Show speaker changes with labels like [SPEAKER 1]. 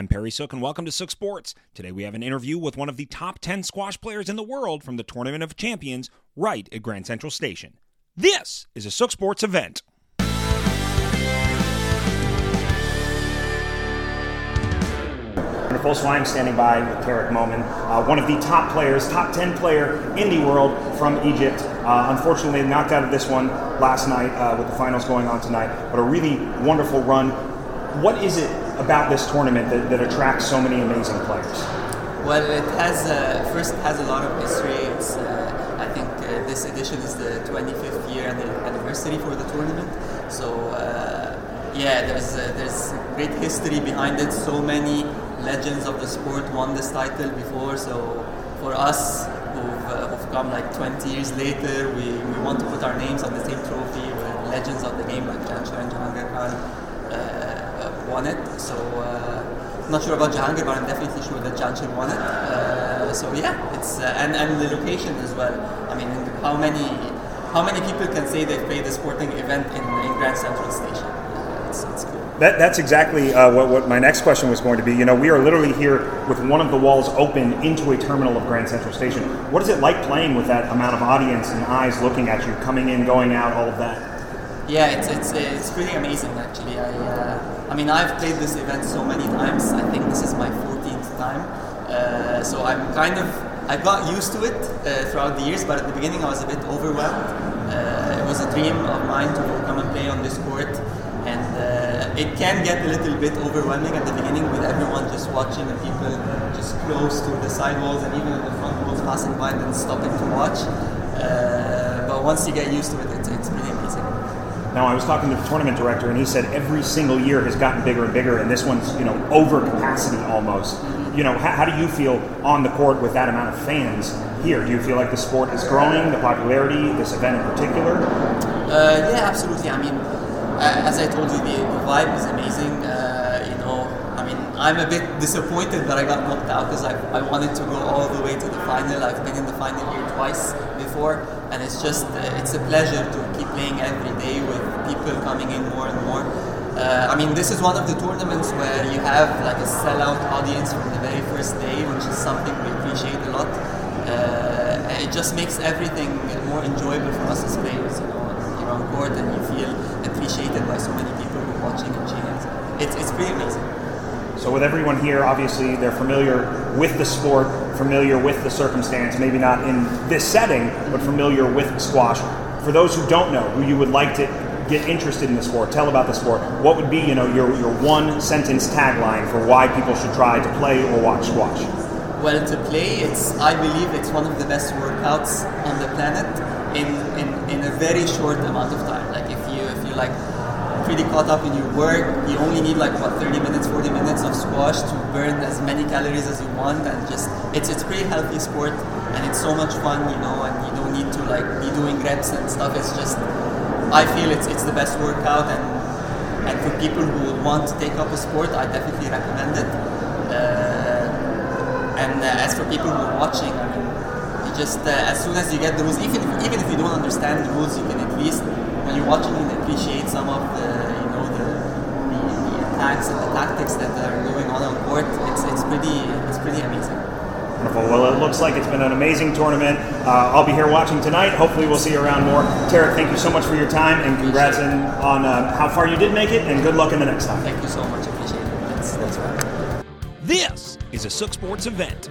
[SPEAKER 1] I'm Perry Sook, and welcome to Sook Sports. Today we have an interview with one of the top 10 squash players in the world from the Tournament of Champions right at Grand Central Station. This is a Sook Sports event. Full Swine standing by with Tarek Momen, uh, one of the top players, top 10 player in the world from Egypt. Uh, unfortunately, knocked out of this one last night uh, with the finals going on tonight, but a really wonderful run. What is it about this tournament that, that attracts so many amazing players?
[SPEAKER 2] Well, it has uh, first has a lot of history. It's, uh, I think uh, this edition is the 25th year anniversary for the tournament. So yeah, there's there's great history behind it. So many legends of the sport won this title before. So for us who've, uh, who've come like 20 years later, we, we want to put our names on the same trophy with legends of the game like Jahangir and Jahangir Khan uh, uh, won it. So uh, not sure about Jahangir, but I'm definitely sure that Jahangir won it. Uh, so yeah, it's uh, and and the location as well. I mean, how many how many people can say they've played a sporting event in, in Grand Central Station? It's, it's cool.
[SPEAKER 1] That, that's exactly uh, what, what my next question was going to be. You know, we are literally here with one of the walls open into a terminal of Grand Central Station. What is it like playing with that amount of audience and eyes looking at you, coming in, going out, all of that?
[SPEAKER 2] Yeah, it's it's it's pretty amazing actually. I uh, I mean I've played this event so many times. I think this is my 14th time. Uh, so I'm kind of I got used to it uh, throughout the years, but at the beginning I was a bit overwhelmed. Uh, it was a dream of mine to come and play on this court and uh, it can get a little bit overwhelming at the beginning with everyone just watching and people just close to the side walls and even the front walls passing by and stopping to watch. Uh, but once you get used to it, it's, it's pretty amazing.
[SPEAKER 1] Now, I was talking to the tournament director, and he said every single year has gotten bigger and bigger, and this one's you know over capacity almost. You know, how, how, do you feel on the court with that amount of fans here? Do you feel like the sport is growing, the popularity, this event in particular?
[SPEAKER 2] Uh, yeah, absolutely. I mean, uh, as I told you, the, the vibe is amazing. Uh, I'm a bit disappointed that I got knocked out because I, I wanted to go all the way to the final. I've been in the final here twice before, and it's just uh, it's a pleasure to keep playing every day with people coming in more and more. Uh, I mean, this is one of the tournaments where you have like a sellout audience from the very first day, which is something we appreciate a lot. Uh, it just makes everything more enjoyable for us as players. You know, you're on court and you feel appreciated by so many people who are watching and cheering. It's, it's pretty amazing.
[SPEAKER 1] So, with everyone here, obviously they're familiar with the sport, familiar with the circumstance, maybe not in this setting, but familiar with squash. For those who don't know, who you would like to get interested in the sport, tell about the sport, what would be, you know, your, your one sentence tagline for why people should try to play or watch squash?
[SPEAKER 2] Well, to play, it's I believe it's one of the best workouts on the planet in, in, in a very short amount of time. Like if you if you like pretty caught up in your work, you only need like what 30 minutes, 40 minutes of squash to burn as many calories as you want, and just it's it's pretty healthy sport, and it's so much fun, you know, and you don't need to like be doing reps and stuff. It's just I feel it's it's the best workout, and and for people who want to take up a sport, I definitely recommend it. Uh, and uh, as for people who are watching, I mean you just uh, as soon as you get the rules, even if, even if you don't understand the rules, you can at least when you're watching it appreciate some of the you know the, the, the attacks and the tactics that are going on on court. It's it's pretty it's pretty amazing.
[SPEAKER 1] Wonderful. Well, it looks like it's been an amazing tournament. Uh, I'll be here watching tonight. Hopefully, we'll see you around more. Tarek, thank you so much for your time and congrats on uh, how far you did make it, and good luck in the next time.
[SPEAKER 2] Thank you so much. Appreciate it. That's, that's right.
[SPEAKER 1] This is a Sook Sports event.